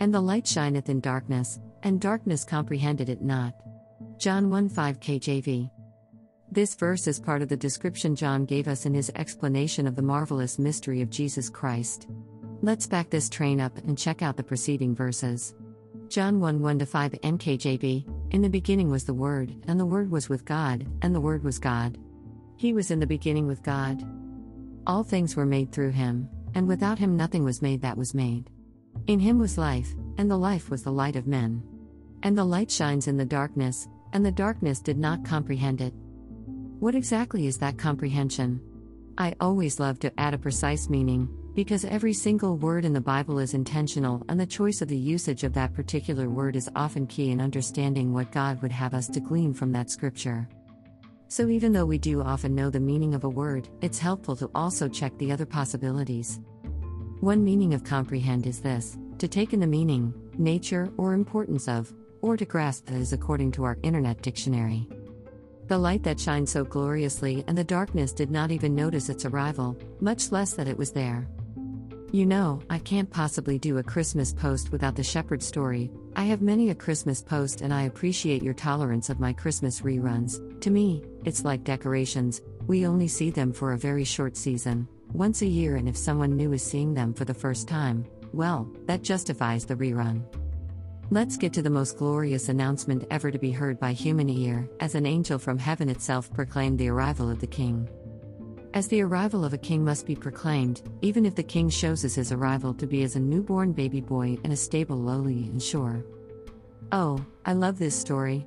And the light shineth in darkness, and darkness comprehended it not. John 1 5 KJV. This verse is part of the description John gave us in his explanation of the marvelous mystery of Jesus Christ. Let's back this train up and check out the preceding verses. John 1 1 5 NKJV In the beginning was the Word, and the Word was with God, and the Word was God. He was in the beginning with God. All things were made through him, and without him nothing was made that was made. In him was life, and the life was the light of men. And the light shines in the darkness, and the darkness did not comprehend it. What exactly is that comprehension? I always love to add a precise meaning, because every single word in the Bible is intentional and the choice of the usage of that particular word is often key in understanding what God would have us to glean from that scripture. So, even though we do often know the meaning of a word, it's helpful to also check the other possibilities. One meaning of comprehend is this to take in the meaning, nature, or importance of, or to grasp that is according to our Internet dictionary. The light that shined so gloriously and the darkness did not even notice its arrival, much less that it was there. You know, I can't possibly do a Christmas post without the shepherd story. I have many a Christmas post and I appreciate your tolerance of my Christmas reruns. To me, it's like decorations, we only see them for a very short season, once a year, and if someone new is seeing them for the first time, well, that justifies the rerun. Let's get to the most glorious announcement ever to be heard by human ear, as an angel from heaven itself proclaimed the arrival of the king. As the arrival of a king must be proclaimed, even if the king shows us his arrival to be as a newborn baby boy in a stable lowly and sure. Oh, I love this story.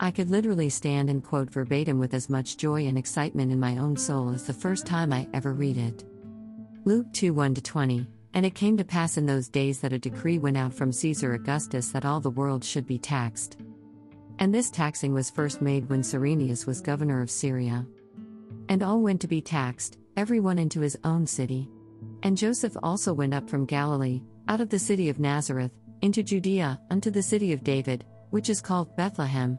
I could literally stand and quote verbatim with as much joy and excitement in my own soul as the first time I ever read it. Luke 2 1 20. And it came to pass in those days that a decree went out from Caesar Augustus that all the world should be taxed. And this taxing was first made when Cyrenius was governor of Syria. And all went to be taxed, every one into his own city. And Joseph also went up from Galilee, out of the city of Nazareth, into Judea, unto the city of David, which is called Bethlehem,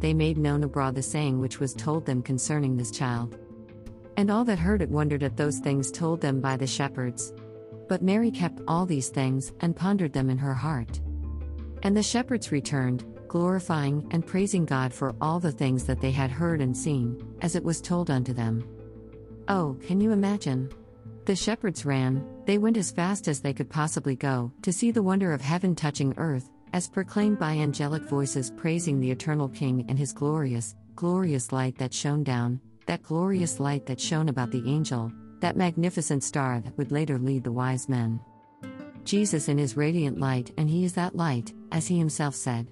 they made known abroad the saying which was told them concerning this child. And all that heard it wondered at those things told them by the shepherds. But Mary kept all these things, and pondered them in her heart. And the shepherds returned, glorifying and praising God for all the things that they had heard and seen, as it was told unto them. Oh, can you imagine? The shepherds ran, they went as fast as they could possibly go, to see the wonder of heaven touching earth, as proclaimed by angelic voices praising the eternal King and his glorious, glorious light that shone down, that glorious light that shone about the angel, that magnificent star that would later lead the wise men. Jesus in his radiant light, and he is that light, as he himself said.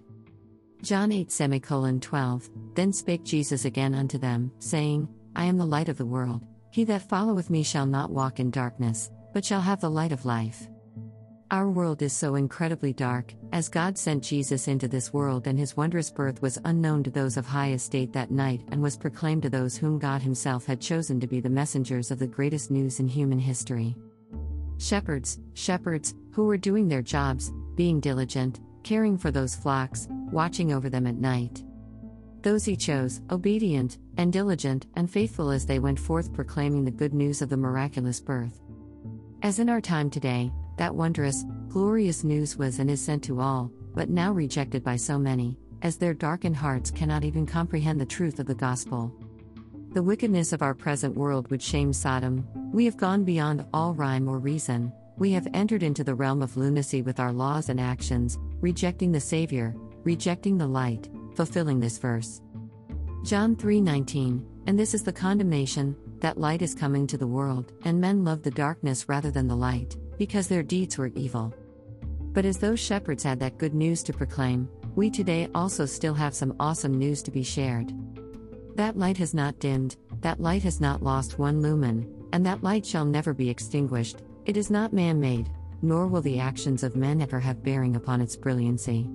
John 8 semicolon 12 Then spake Jesus again unto them, saying, I am the light of the world. He that followeth me shall not walk in darkness, but shall have the light of life. Our world is so incredibly dark, as God sent Jesus into this world, and his wondrous birth was unknown to those of high estate that night and was proclaimed to those whom God himself had chosen to be the messengers of the greatest news in human history. Shepherds, shepherds, who were doing their jobs, being diligent, caring for those flocks, watching over them at night. Those he chose, obedient, and diligent, and faithful as they went forth proclaiming the good news of the miraculous birth. As in our time today, that wondrous, glorious news was and is sent to all, but now rejected by so many, as their darkened hearts cannot even comprehend the truth of the gospel. The wickedness of our present world would shame Sodom, we have gone beyond all rhyme or reason, we have entered into the realm of lunacy with our laws and actions, rejecting the Savior, rejecting the light, fulfilling this verse. John 3:19, and this is the condemnation that light is coming to the world, and men love the darkness rather than the light, because their deeds were evil. But as those shepherds had that good news to proclaim, we today also still have some awesome news to be shared. That light has not dimmed, that light has not lost one lumen, and that light shall never be extinguished, it is not man made, nor will the actions of men ever have bearing upon its brilliancy.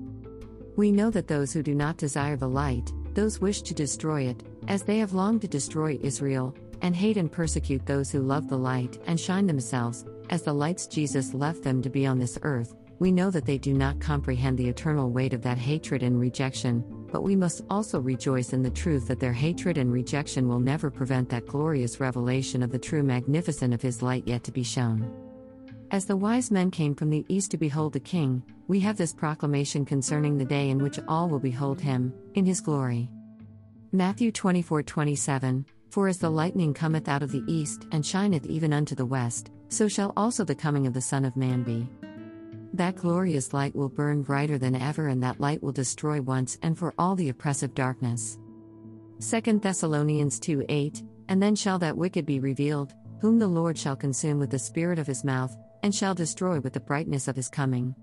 We know that those who do not desire the light, those wish to destroy it, as they have longed to destroy Israel, and hate and persecute those who love the light and shine themselves, as the lights Jesus left them to be on this earth, we know that they do not comprehend the eternal weight of that hatred and rejection, but we must also rejoice in the truth that their hatred and rejection will never prevent that glorious revelation of the true magnificence of His light yet to be shown. As the wise men came from the east to behold the King, we have this proclamation concerning the day in which all will behold Him, in His glory. Matthew 24 27 For as the lightning cometh out of the east and shineth even unto the west, so shall also the coming of the Son of Man be. That glorious light will burn brighter than ever, and that light will destroy once and for all the oppressive darkness. 2 Thessalonians 2 8 And then shall that wicked be revealed, whom the Lord shall consume with the spirit of his mouth, and shall destroy with the brightness of his coming.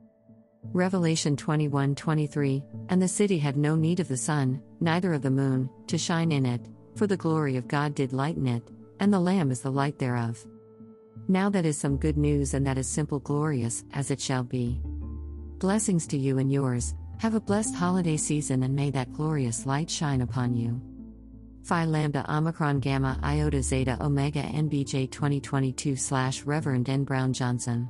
Revelation 21 23 And the city had no need of the sun, neither of the moon, to shine in it, for the glory of God did lighten it, and the Lamb is the light thereof. Now that is some good news, and that is simple, glorious, as it shall be. Blessings to you and yours. Have a blessed holiday season, and may that glorious light shine upon you. Phi Lambda Omicron Gamma Iota Zeta Omega NBJ 2022 slash Reverend N. Brown Johnson.